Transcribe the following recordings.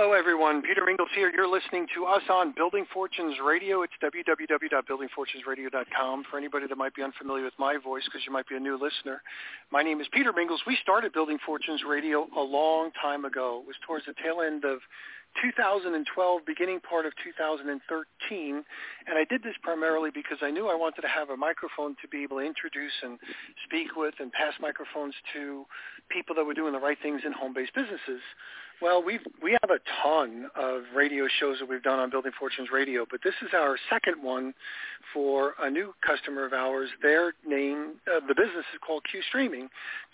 Hello, everyone. Peter Mingils here. You're listening to us on Building Fortunes Radio. It's www.buildingfortunesradio.com. For anybody that might be unfamiliar with my voice, because you might be a new listener, my name is Peter Mingils. We started Building Fortunes Radio a long time ago. It was towards the tail end of 2012, beginning part of 2013, and I did this primarily because I knew I wanted to have a microphone to be able to introduce and speak with and pass microphones to people that were doing the right things in home-based businesses. Well, we we have a ton of radio shows that we've done on Building Fortunes Radio, but this is our second one for a new customer of ours. Their name, uh, the business is called Cue Streaming.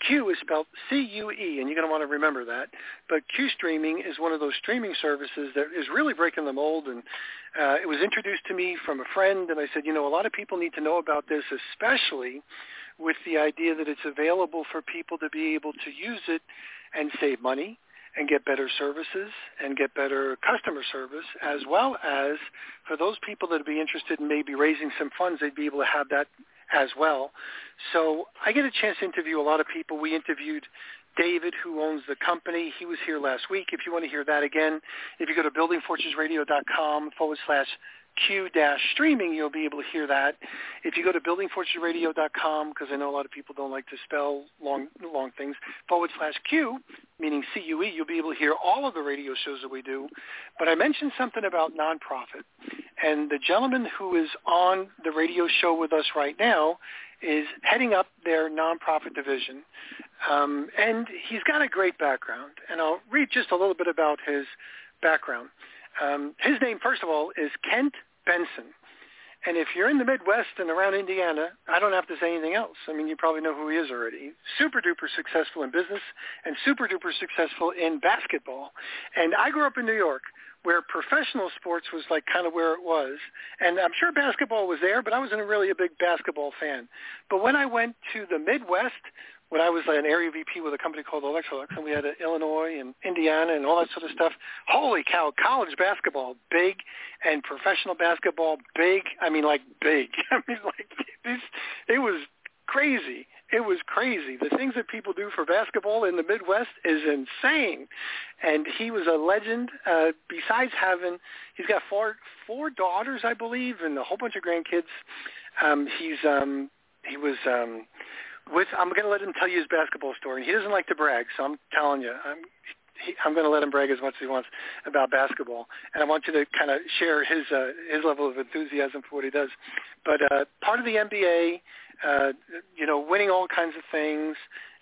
Q is spelled C-U-E, and you're going to want to remember that. But Cue Streaming is one of those streaming services that is really breaking the mold, and uh, it was introduced to me from a friend, and I said, you know, a lot of people need to know about this, especially with the idea that it's available for people to be able to use it and save money and get better services and get better customer service as well as for those people that would be interested in maybe raising some funds, they'd be able to have that as well. So I get a chance to interview a lot of people. We interviewed David, who owns the company. He was here last week. If you want to hear that again, if you go to buildingfortunesradio.com forward slash Q-streaming, you'll be able to hear that. If you go to buildingfortunesradio.com, because I know a lot of people don't like to spell long, long things, forward slash Q, meaning C-U-E, you'll be able to hear all of the radio shows that we do. But I mentioned something about nonprofit, and the gentleman who is on the radio show with us right now is heading up their nonprofit division. Um, and he's got a great background, and I'll read just a little bit about his background. Um, his name, first of all, is Kent Benson. And if you're in the Midwest and around Indiana, I don't have to say anything else. I mean, you probably know who he is already. Super duper successful in business and super duper successful in basketball. And I grew up in New York where professional sports was like kind of where it was. And I'm sure basketball was there, but I wasn't really a big basketball fan. But when I went to the Midwest, when I was an area VP with a company called Electrolux, and we had Illinois and Indiana and all that sort of stuff. Holy cow! College basketball, big, and professional basketball, big. I mean, like big. I mean, like this. It was crazy. It was crazy. The things that people do for basketball in the Midwest is insane. And he was a legend. Uh, besides having, he's got four four daughters, I believe, and a whole bunch of grandkids. Um, he's um, he was um, with I'm going to let him tell you his basketball story. He doesn't like to brag, so I'm telling you, I'm he, I'm going to let him brag as much as he wants about basketball, and I want you to kind of share his uh, his level of enthusiasm for what he does. But uh, part of the NBA, uh, you know, winning all kinds of things,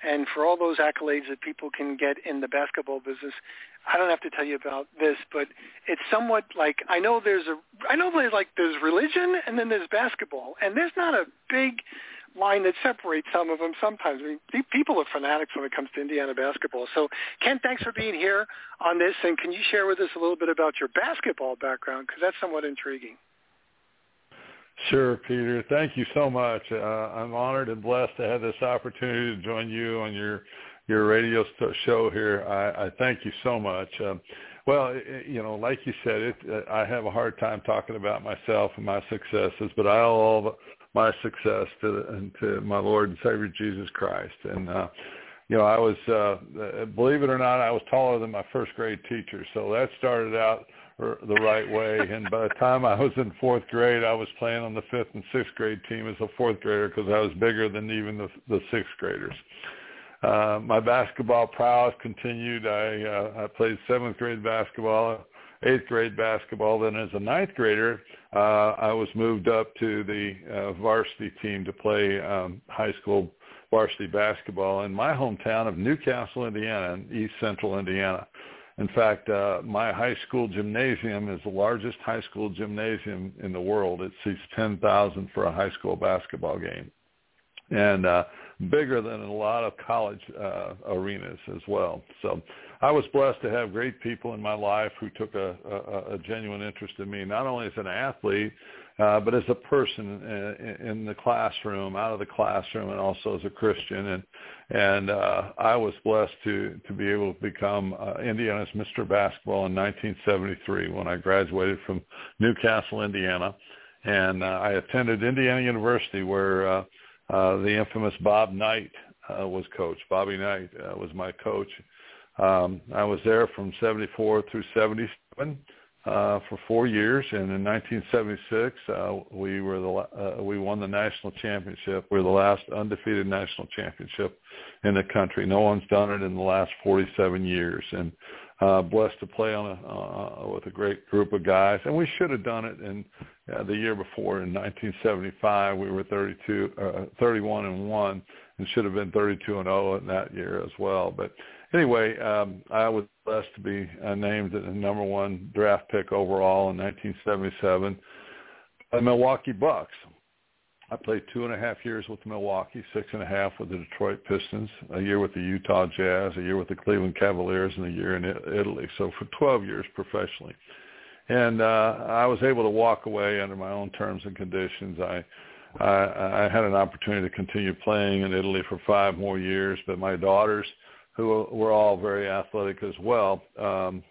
and for all those accolades that people can get in the basketball business, I don't have to tell you about this, but it's somewhat like I know there's a I know there's like there's religion and then there's basketball, and there's not a big line that separates some of them sometimes. I mean, people are fanatics when it comes to Indiana basketball. So, Kent, thanks for being here on this, and can you share with us a little bit about your basketball background because that's somewhat intriguing. Sure, Peter. Thank you so much. Uh, I'm honored and blessed to have this opportunity to join you on your your radio show here. I, I thank you so much. Um, well, it, you know, like you said, it, uh, I have a hard time talking about myself and my successes, but I owe all my success to and to my Lord and Savior Jesus Christ. And uh, you know, I was uh, believe it or not, I was taller than my first grade teacher, so that started out the right way. And by the time I was in fourth grade, I was playing on the fifth and sixth grade team as a fourth grader because I was bigger than even the, the sixth graders. Uh, my basketball prowess continued. I uh, I played seventh grade basketball, eighth grade basketball. Then as a ninth grader, uh, I was moved up to the uh, varsity team to play um, high school varsity basketball in my hometown of New Castle, Indiana, in East Central Indiana. In fact, uh, my high school gymnasium is the largest high school gymnasium in the world. It seats 10,000 for a high school basketball game. And uh, bigger than a lot of college uh, arenas as well. So I was blessed to have great people in my life who took a, a, a genuine interest in me, not only as an athlete, uh, but as a person in, in the classroom, out of the classroom, and also as a Christian. And and uh, I was blessed to to be able to become uh, Indiana's Mr. Basketball in 1973 when I graduated from Newcastle, Indiana, and uh, I attended Indiana University where uh, uh, the infamous Bob Knight uh, was coach. Bobby Knight uh, was my coach. Um, I was there from 74 through 77 uh, for four years, and in 1976 uh, we were the uh, we won the national championship. We're the last undefeated national championship in the country. No one's done it in the last 47 years, and uh, blessed to play on a uh, with a great group of guys. And we should have done it in uh, the year before in 1975. We were 32, uh, 31 and one, and should have been 32 and 0 in that year as well. But anyway, um, I was blessed to be uh, named the number one draft pick overall in 1977 by the Milwaukee Bucks. I played two and a half years with Milwaukee, six and a half with the Detroit Pistons, a year with the Utah Jazz, a year with the Cleveland Cavaliers, and a year in Italy. So for 12 years professionally. And uh, I was able to walk away under my own terms and conditions. I, I I had an opportunity to continue playing in Italy for five more years, but my daughters – who were all very athletic as well, um,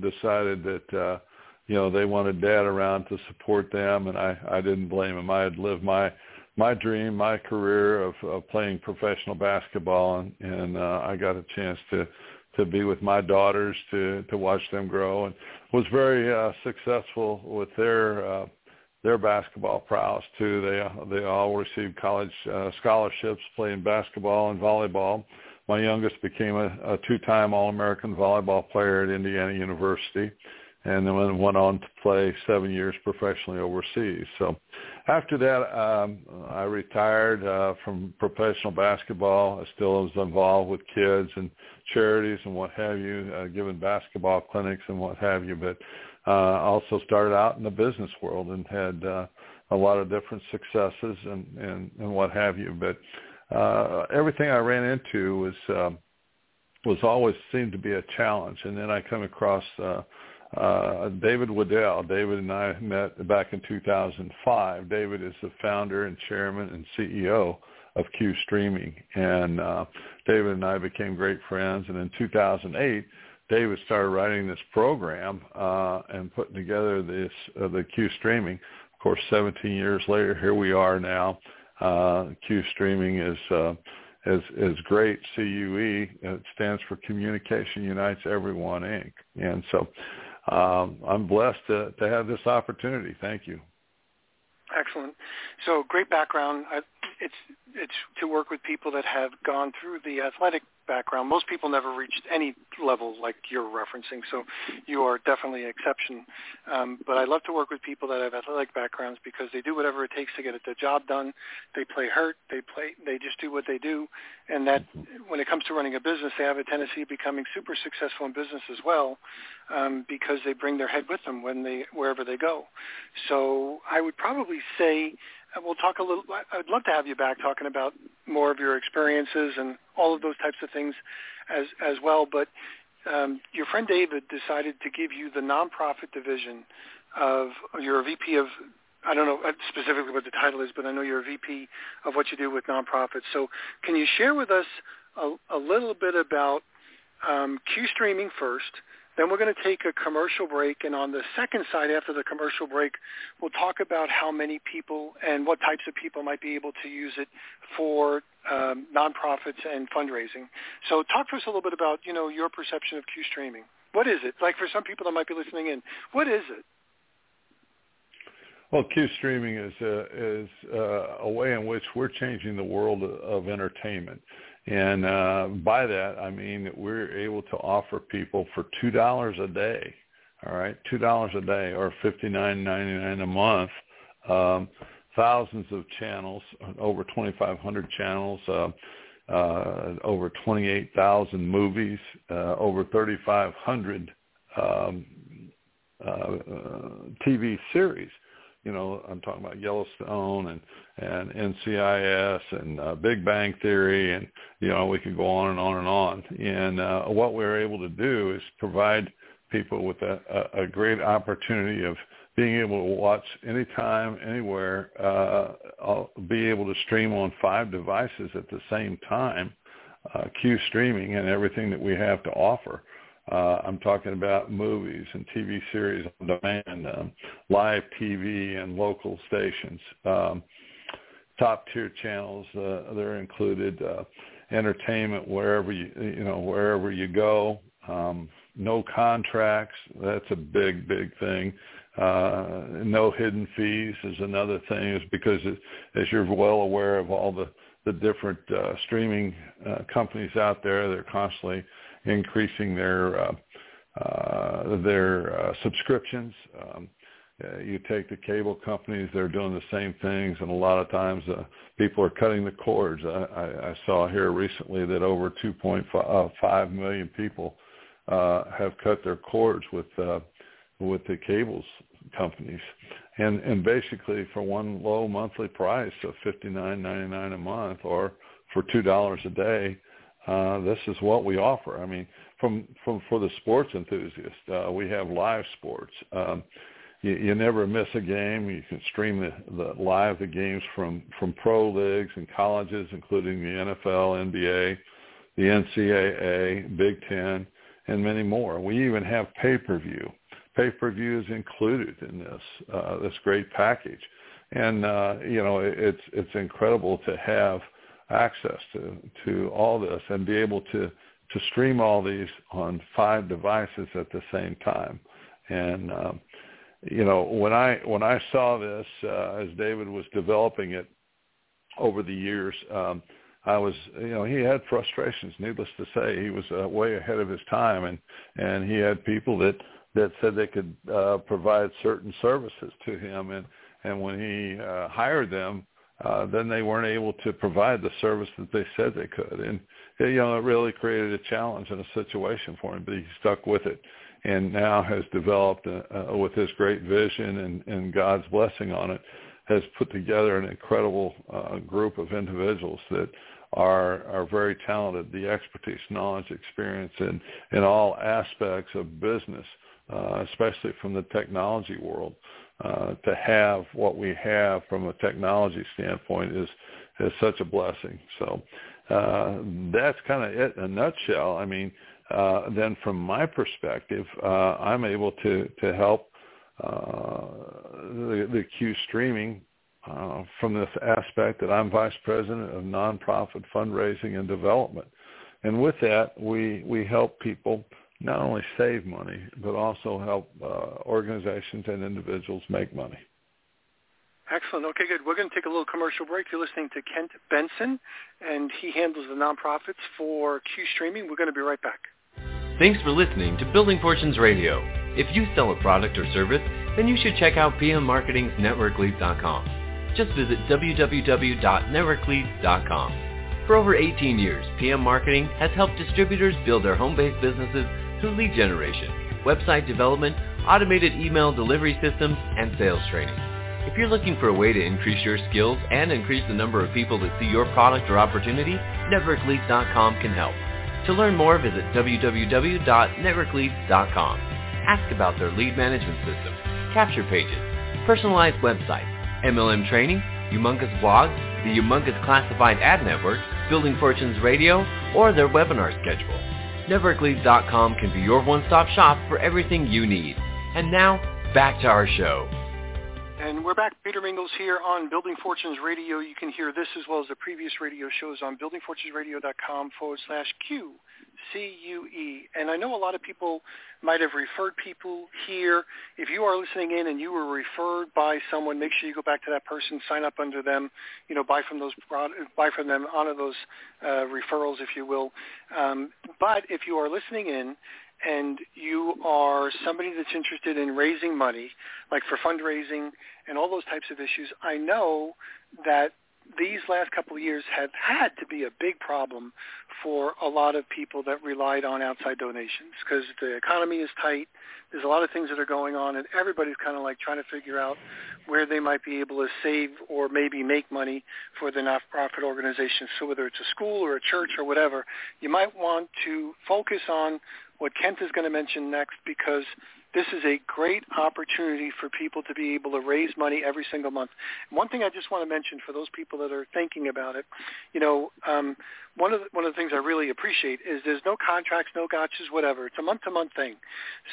decided that uh, you know they wanted dad around to support them, and I I didn't blame them. I had lived my my dream, my career of, of playing professional basketball, and, and uh, I got a chance to to be with my daughters to to watch them grow, and was very uh, successful with their uh, their basketball prowess too. They they all received college uh, scholarships playing basketball and volleyball my youngest became a, a two-time All-American volleyball player at Indiana University and then went on to play seven years professionally overseas. So after that, um, I retired uh, from professional basketball. I still was involved with kids and charities and what have you, uh, giving basketball clinics and what have you. But uh, also started out in the business world and had uh, a lot of different successes and, and, and what have you. But uh, everything I ran into was um, was always seemed to be a challenge. And then I come across uh, uh, David Weddell. David and I met back in 2005. David is the founder and chairman and CEO of Cue Streaming, and uh, David and I became great friends. And in 2008, David started writing this program uh, and putting together this uh, the Cue Streaming. Of course, 17 years later, here we are now Cue streaming is uh, is is great. CUE it stands for Communication Unites Everyone Inc. And so um, I'm blessed to, to have this opportunity. Thank you. Excellent. So great background. It's it's to work with people that have gone through the athletic background. Most people never reached any level like you're referencing, so you are definitely an exception. Um, but I love to work with people that have athletic backgrounds because they do whatever it takes to get the job done. They play hurt. They play. They just do what they do, and that when it comes to running a business, they have a tendency of becoming super successful in business as well um, because they bring their head with them when they wherever they go. So I would probably say we'll talk a little. I'd love to have you back talking about more of your experiences and all of those types of things as as well. But um, your friend David decided to give you the nonprofit division of you're a VP of I don't know specifically what the title is, but I know you're a VP of what you do with nonprofits. So can you share with us a, a little bit about um, Cue streaming first? Then we're going to take a commercial break, and on the second side, after the commercial break, we'll talk about how many people and what types of people might be able to use it for um, nonprofits and fundraising. So, talk to us a little bit about you know your perception of Cue streaming. What is it? Like for some people that might be listening in, what is it? Well, Cue streaming is a, is uh, a way in which we're changing the world of entertainment. And uh, by that, I mean that we're able to offer people for two dollars a day, all right, two dollars a day or fifty nine ninety nine a month, um, thousands of channels, over twenty five hundred channels, uh, uh, over twenty eight thousand movies, uh, over thirty five hundred um, uh, uh, TV series you know, I'm talking about Yellowstone and and NCIS and uh, Big Bang Theory, and you know, we could go on and on and on. And uh, what we're able to do is provide people with a, a, a great opportunity of being able to watch anytime, anywhere, uh, be able to stream on five devices at the same time, uh, Cue streaming and everything that we have to offer. Uh, I'm talking about movies and TV series on demand, um, live TV and local stations, um, top tier channels. Uh, they're included. Uh, entertainment wherever you you know wherever you go. Um, no contracts. That's a big big thing. Uh, no hidden fees is another thing. Is because it, as you're well aware of all the the different uh, streaming uh, companies out there, they're constantly increasing their uh, uh, their uh, subscriptions. Um, you take the cable companies; they're doing the same things, and a lot of times people are cutting the cords. I, I, I saw here recently that over 2.5 uh, million people have cut their cords with with the cables companies, and and basically for one low monthly price of fifty nine ninety nine a month, or for two dollars a day, uh, this is what we offer. I mean, from from for the sports enthusiast, uh, we have live sports. Um, you, you never miss a game. You can stream the, the live the games from from pro leagues and colleges, including the NFL, NBA, the NCAA, Big Ten, and many more. We even have pay-per-view. Pay-per-view is included in this uh, this great package, and uh, you know it's it's incredible to have access to to all this and be able to to stream all these on five devices at the same time. And um, you know, when I when I saw this uh, as David was developing it over the years, um, I was you know he had frustrations. Needless to say, he was uh, way ahead of his time, and and he had people that that said they could uh, provide certain services to him, and and when he uh, hired them, uh, then they weren't able to provide the service that they said they could. And you know, it really created a challenge and a situation for him, but he stuck with it, and now has developed uh, uh, with his great vision and, and God's blessing on it, has put together an incredible uh, group of individuals that are are very talented, the expertise, knowledge, experience in in all aspects of business, uh, especially from the technology world. Uh, to have what we have from a technology standpoint is is such a blessing. So uh, that's kind of it in a nutshell. I mean, uh, then from my perspective, uh, I'm able to to help uh, the, the Cue streaming uh, from this aspect that I'm vice president of nonprofit fundraising and development. And with that, we we help people not only save money but also help uh, organizations and individuals make money. Excellent. Okay, good. We're going to take a little commercial break. You're listening to Kent Benson, and he handles the nonprofits for Cue Streaming. We're going to be right back. Thanks for listening to Building Fortunes Radio. If you sell a product or service, then you should check out PM Marketing's NetworkLeads.com. Just visit www.networkleads.com. For over 18 years, PM Marketing has helped distributors build their home-based businesses through lead generation, website development, automated email delivery systems, and sales training. If you're looking for a way to increase your skills and increase the number of people that see your product or opportunity, NetworkLeads.com can help. To learn more, visit www.networkleads.com. Ask about their lead management system, capture pages, personalized website, MLM training, humongous blogs, the humongous classified ad network, Building Fortunes Radio, or their webinar schedule. NetworkLeads.com can be your one-stop shop for everything you need. And now, back to our show. And we're back. Peter Mingils here on Building Fortunes Radio. You can hear this as well as the previous radio shows on buildingfortunesradio.com forward slash Q C-U-E. And I know a lot of people might have referred people here. If you are listening in and you were referred by someone, make sure you go back to that person, sign up under them, you know, buy from those, buy from them, honor those uh, referrals, if you will. Um, but if you are listening in and you are somebody that's interested in raising money, like for fundraising and all those types of issues, I know that these last couple of years have had to be a big problem for a lot of people that relied on outside donations because the economy is tight. There's a lot of things that are going on, and everybody's kind of like trying to figure out where they might be able to save or maybe make money for the nonprofit organizations. So whether it's a school or a church or whatever, you might want to focus on what Kent is going to mention next because this is a great opportunity for people to be able to raise money every single month. One thing I just want to mention for those people that are thinking about it, you know, um, one of the, one of the things I really appreciate is there's no contracts, no gotchas, whatever. It's a month to month thing.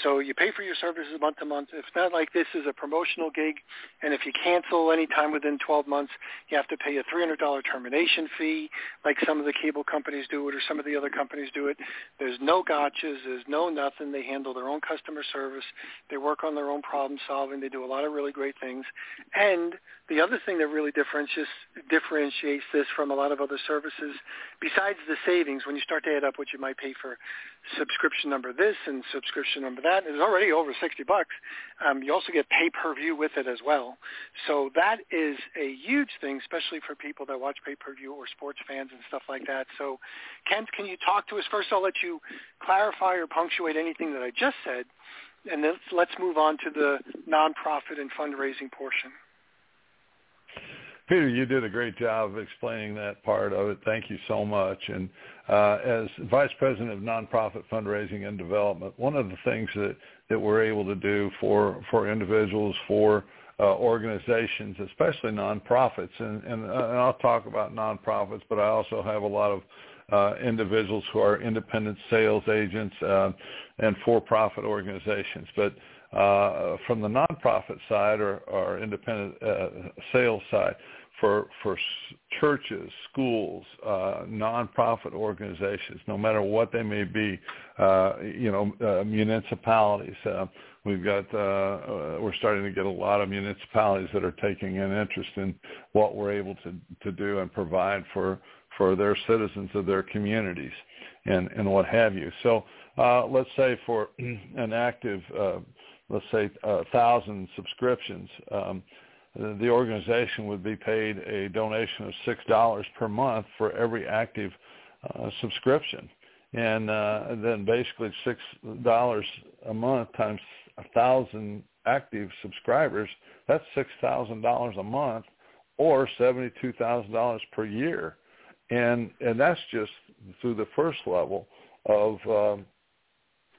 So you pay for your services month to month. It's not like this is a promotional gig, and if you cancel any time within 12 months, you have to pay a $300 termination fee, like some of the cable companies do it or some of the other companies do it. There's no gotchas. There's no nothing. They handle their own customer service. They work on their own problem solving. They do a lot of really great things. And the other thing that really differentiates differentiates this from a lot of other services, besides the savings, when you start to add up what you might pay for subscription number this and subscription number that, it's already over 60 bucks. Um, you also get pay-per-view with it as well. So that is a huge thing, especially for people that watch pay-per-view or sports fans and stuff like that. So Kent, can you talk to us? First, I'll let you clarify or punctuate anything that I just said, and then let's move on to the nonprofit and fundraising portion. Peter, you did a great job of explaining that part of it. Thank you so much. And uh, as Vice President of Nonprofit Fundraising and Development, one of the things that, that we're able to do for, for individuals, for uh, organizations, especially nonprofits, and, and, uh, and I'll talk about nonprofits, but I also have a lot of uh, individuals who are independent sales agents uh, and for-profit organizations. But uh, from the nonprofit side or, or independent uh, sales side, for for churches, schools, uh, nonprofit organizations, no matter what they may be, uh, you know, uh, municipalities. Uh, we've got uh, uh, we're starting to get a lot of municipalities that are taking an interest in what we're able to to do and provide for for their citizens of their communities and and what have you. So uh, let's say for an active, uh, let's say a thousand subscriptions. Um, the organization would be paid a donation of six dollars per month for every active uh, subscription, and uh, then basically six dollars a month times a thousand active subscribers. That's six thousand dollars a month, or seventy-two thousand dollars per year, and and that's just through the first level of um,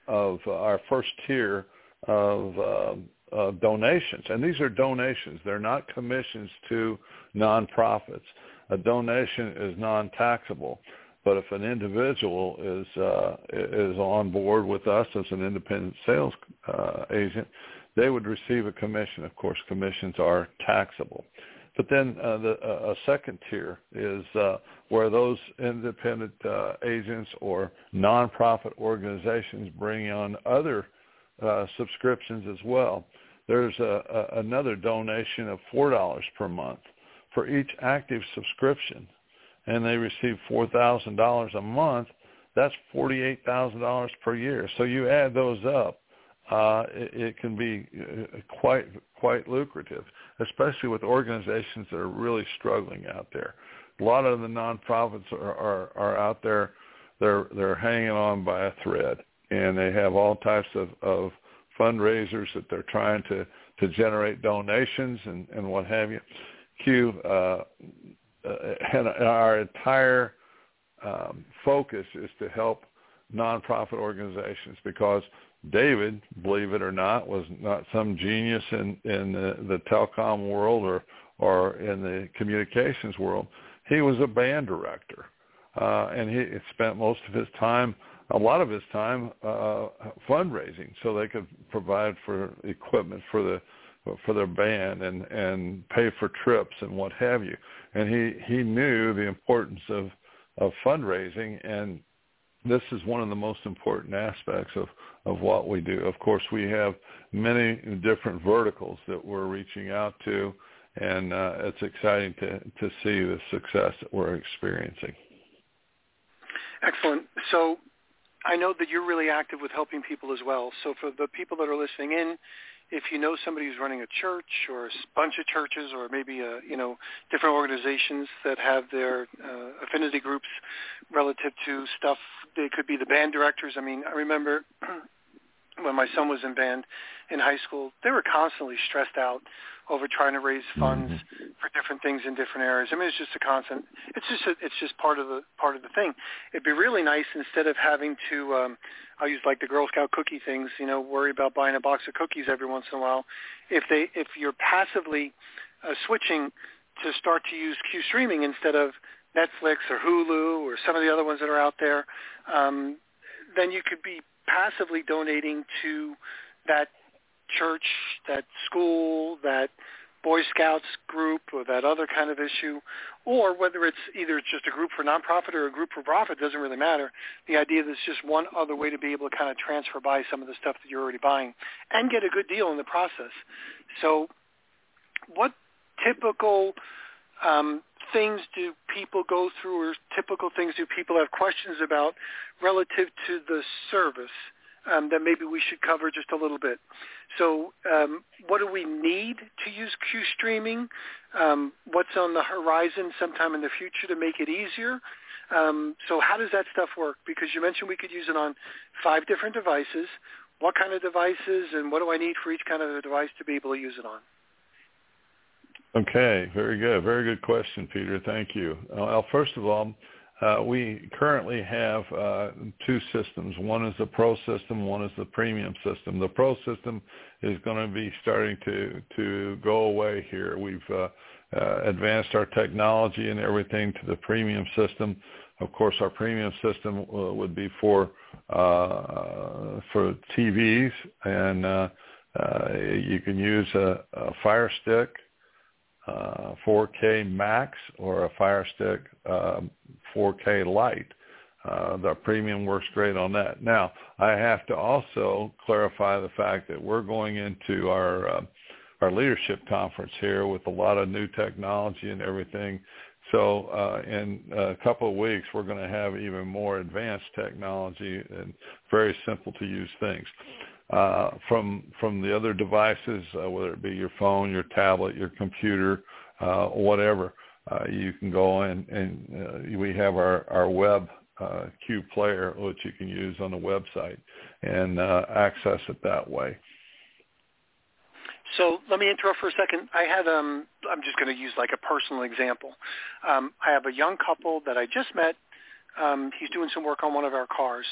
of our first tier of um, uh, donations, and these are donations. They're not commissions to nonprofits. A donation is non-taxable, but if an individual is uh, is on board with us as an independent sales uh, agent, they would receive a commission. Of course, commissions are taxable. But then uh, the, uh, a second tier is uh, where those independent uh, agents or nonprofit organizations bring on other uh, subscriptions as well. There's a, a, another donation of $4 per month for each active subscription, and they receive $4,000 a month. That's $48,000 per year. So you add those up, uh, it, it can be uh, quite quite lucrative, especially with organizations that are really struggling out there. A lot of the nonprofits are, are, are out there; they're they're hanging on by a thread, and they have all types of, of fundraisers that they're trying to to generate donations and and what have you. Q uh, uh, and our entire um, focus is to help nonprofit organizations because David, believe it or not, was not some genius in in the, the telecom world or or in the communications world. He was a band director, uh, and he spent most of his time a lot of his time uh, fundraising so they could provide for equipment for the for their band and and pay for trips and what have you. And he he knew the importance of of fundraising and this is one of the most important aspects of of what we do. Of course, we have many different verticals that we're reaching out to and uh, it's exciting to to see the success that we're experiencing. Excellent. So I know that you're really active with helping people as well. So for the people that are listening in, if you know somebody who's running a church or a bunch of churches or maybe a, you know different organizations that have their uh, affinity groups relative to stuff. They could be the band directors. I mean, I remember when my son was in band in high school, they were constantly stressed out over trying to raise funds mm-hmm. for different things in different areas. I mean, it's just a constant. It's just a, it's just part of the part of the thing. It'd be really nice instead of having to. Um, I'll use like the Girl Scout cookie things. You know, worry about buying a box of cookies every once in a while. If they if you're passively uh, switching to start to use Cue streaming instead of Netflix or Hulu or some of the other ones that are out there, um, then you could be passively donating to that church, that school, that Boy Scouts group or that other kind of issue, or whether it's either it's just a group for nonprofit or a group for profit, doesn't really matter. The idea that it's just one other way to be able to kind of transfer by some of the stuff that you're already buying and get a good deal in the process. So what typical um, things do people go through or typical things do people have questions about relative to the service um, that maybe we should cover just a little bit. So um, what do we need to use Cue streaming? Um, what's on the horizon sometime in the future to make it easier? Um, so how does that stuff work? Because you mentioned we could use it on five different devices. What kind of devices and what do I need for each kind of device to be able to use it on? Okay, very good. Very good question, Peter. Thank you. Well, first of all, uh, we currently have uh, two systems. One is the Pro system, one is the Premium system. The Pro system is going to be starting to to go away here. We've uh, uh, advanced our technology and everything to the Premium system. Of course, our Premium system uh, would be for uh, for TVs, and uh, uh, you can use a, a Fire Stick uh, 4K Max or a Fire Stick um, 4K Lite. Uh, the premium works great on that. Now, I have to also clarify the fact that we're going into our uh, our leadership conference here with a lot of new technology and everything. So uh, in a couple of weeks, we're going to have even more advanced technology and very simple to use things uh, from from the other devices, uh, whether it be your phone, your tablet, your computer, uh, whatever. Uh, you can go in and uh, we have our our web uh, Q player, which you can use on the website and uh, access it that way. So let me interrupt for a second. I had um, I'm just going to use like a personal example. Um, I have a young couple that I just met. Um, he's doing some work on one of our cars.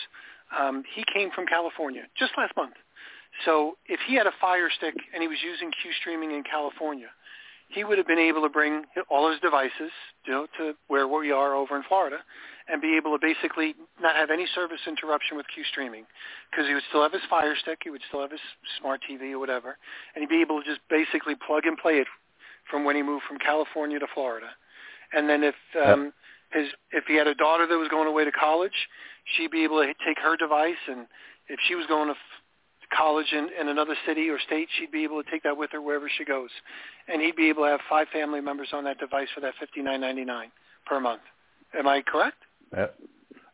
Um, he came from California just last month. So if he had a Fire Stick and he was using Cue streaming in California, he would have been able to bring all his devices, you know, to where we are over in Florida, and be able to basically not have any service interruption with Cue streaming, because he would still have his Fire Stick, he would still have his smart TV or whatever, and he'd be able to just basically plug and play it from when he moved from California to Florida. And then if um, his if he had a daughter that was going away to college, she'd be able to take her device, and if she was going to college in, in another city or state, she'd be able to take that with her wherever she goes, and he'd be able to have five family members on that device for that fifty nine ninety nine per month. Am I correct?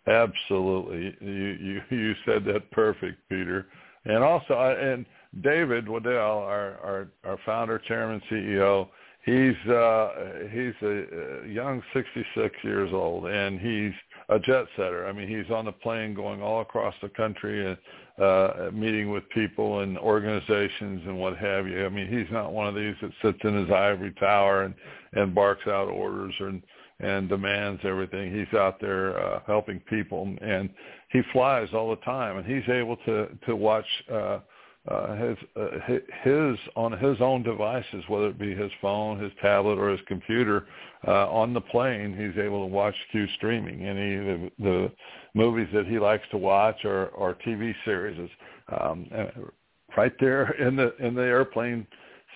Absolutely, you you you said that perfect, Peter. And also, and David Weddell, our our, our founder, chairman, CEO, he's uh, he's a, a young 66 years old, and he's a jet setter. I mean, he's on the plane going all across the country and uh, meeting with people and organizations and what have you. I mean, he's not one of these that sits in his ivory tower and and barks out orders and and demands everything. He's out there uh, helping people, and he flies all the time, and he's able to to watch. Uh, uh, his uh, his on his own devices, whether it be his phone, his tablet, or his computer, uh, on the plane, he's able to watch Cue streaming. Any the, the movies that he likes to watch or or TV series, um, uh, right there in the in the airplane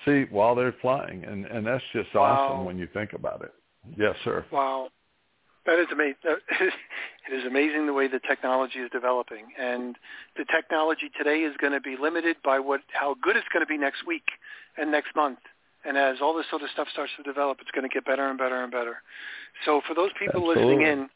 seat while they're flying, and and that's just wow. awesome when you think about it. Yes, sir. Wow. That is amazing. It is amazing the way the technology is developing, and the technology today is going to be limited by what how good it's going to be next week and next month. And as all this sort of stuff starts to develop, it's going to get better and better and better. So for those people Absolutely. listening in,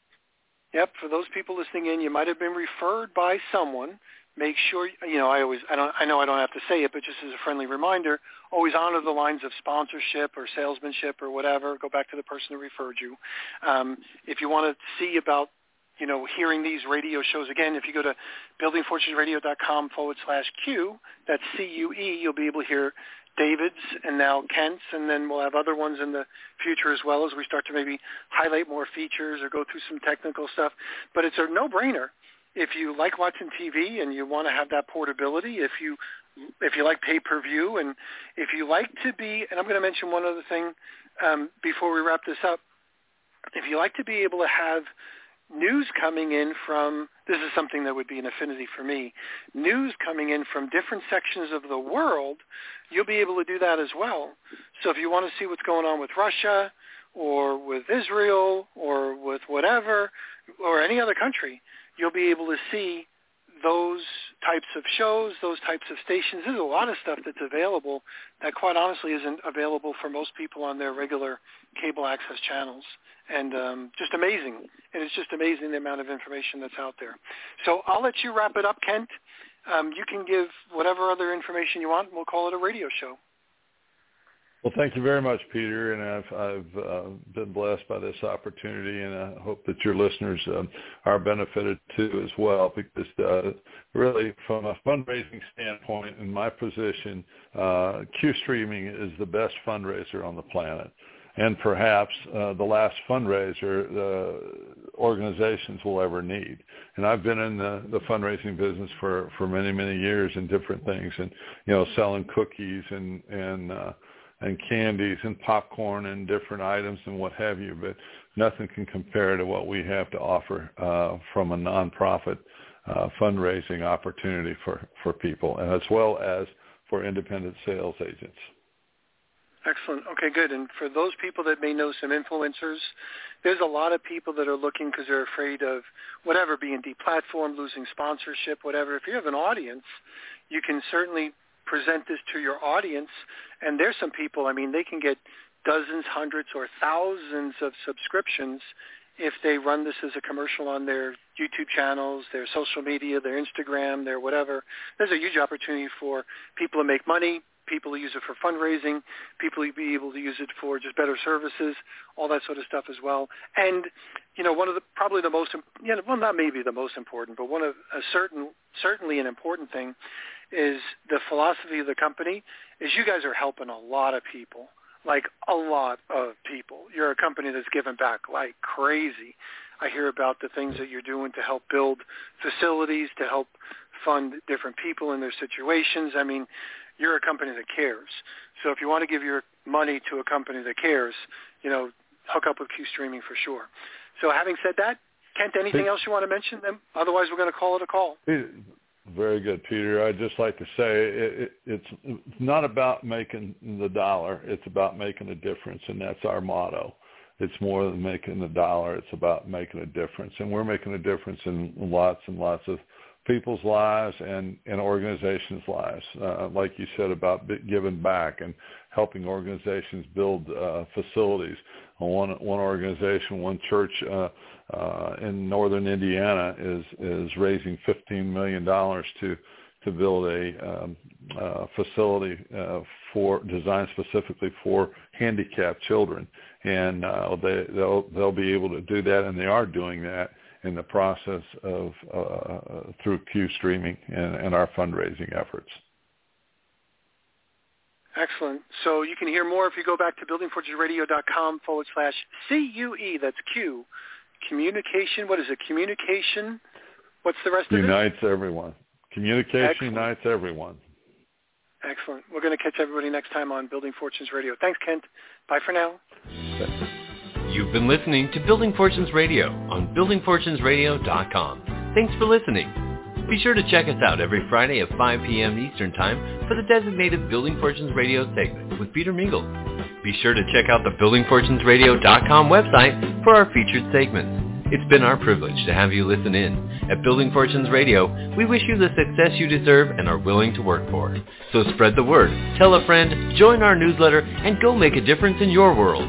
yep, for those people listening in, you might have been referred by someone, make sure you know I always I don't I know I don't have to say it, but just as a friendly reminder, always honor the lines of sponsorship or salesmanship or whatever. Go back to the person who referred you. Um, if you want to see about you know hearing these radio shows again, if you go to buildingfortunesradio.com forward slash Q, that's C U E, you'll be able to hear David's and now Kent's, and then we'll have other ones in the future as well as we start to maybe highlight more features or go through some technical stuff. But it's a no-brainer if you like watching TV and you want to have that portability, if you if you like pay-per-view, and if you like to be, and I'm going to mention one other thing um, before we wrap this up. If you like to be able to have news coming in from, this is something that would be an affinity for me, news coming in from different sections of the world, you'll be able to do that as well. So if you want to see what's going on with Russia or with Israel or with whatever, or any other country, you'll be able to see those types of shows, those types of stations. There's a lot of stuff that's available that quite honestly isn't available for most people on their regular cable access channels. And um, just amazing. And it's just amazing the amount of information that's out there. So I'll let you wrap it up, Kent. Um, you can give whatever other information you want. We'll call it a radio show. Well, thank you very much, Peter, and I've, I've uh, been blessed by this opportunity, and I hope that your listeners um, are benefited too as well. Because uh, really, from a fundraising standpoint, in my position, uh, Cue streaming is the best fundraiser on the planet, and perhaps uh, the last fundraiser the organizations will ever need. And I've been in the, the fundraising business for for many many years in different things, and you know, selling cookies and and uh, and candies and popcorn and different items and what have you, but nothing can compare to what we have to offer uh, from a nonprofit uh, fundraising opportunity for, for people, as well as for independent sales agents. Excellent. Okay, good. And for those people that may know some influencers, there's a lot of people that are looking because they're afraid of whatever being deplatformed, losing sponsorship, whatever. If you have an audience, you can certainly present this to your audience. And there's some people, I mean, they can get dozens, hundreds, or thousands of subscriptions if they run this as a commercial on their YouTube channels, their social media, their Instagram, their whatever. There's a huge opportunity for people to make money, people to use it for fundraising, people to be able to use it for just better services, all that sort of stuff as well. And you know, one of the probably the most, you know, well, not maybe the most important, but one of a certain, certainly an important thing is the philosophy of the company is you guys are helping a lot of people, like a lot of people. You're a company that's giving back like crazy. I hear about the things that you're doing to help build facilities, to help fund different people in their situations. I mean, you're a company that cares. So if you want to give your money to a company that cares, you know, hook up with Cue Streaming for sure. So having said that, Kent, anything else you want to mention? Them? Otherwise, we're going to call it a call. Very good, Peter. I'd just like to say it, it, it's not about making the dollar. It's about making a difference, and that's our motto. It's more than making the dollar. It's about making a difference, and we're making a difference in lots and lots of people's lives and, and organizations' lives. Uh, like you said about giving back and helping organizations build uh, facilities. One one organization, one church uh, uh, in northern Indiana is is raising 15 million dollars to to build a um, uh, facility uh, for designed specifically for handicapped children, and uh, they they'll they'll be able to do that, and they are doing that in the process of uh, through Cue streaming and, and our fundraising efforts. Excellent. So you can hear more if you go back to buildingfortunesradio.com forward slash CUE. That's Q communication. What is it? Communication. What's the rest unites of it? Unites everyone. Communication Excellent. unites everyone. Excellent. We're going to catch everybody next time on Building Fortunes Radio. Thanks, Kent. Bye for now. You've been listening to Building Fortunes Radio on buildingfortunesradio.com. Thanks for listening. Be sure to check us out every Friday at 5 p.m. Eastern Time for the designated Building Fortunes Radio segment with Peter Mingils. Be sure to check out the BuildingFortunesRadio.com website for our featured segments. It's been our privilege to have you listen in. At Building Fortunes Radio, we wish you the success you deserve and are willing to work for. So spread the word, tell a friend, join our newsletter, and go make a difference in your world.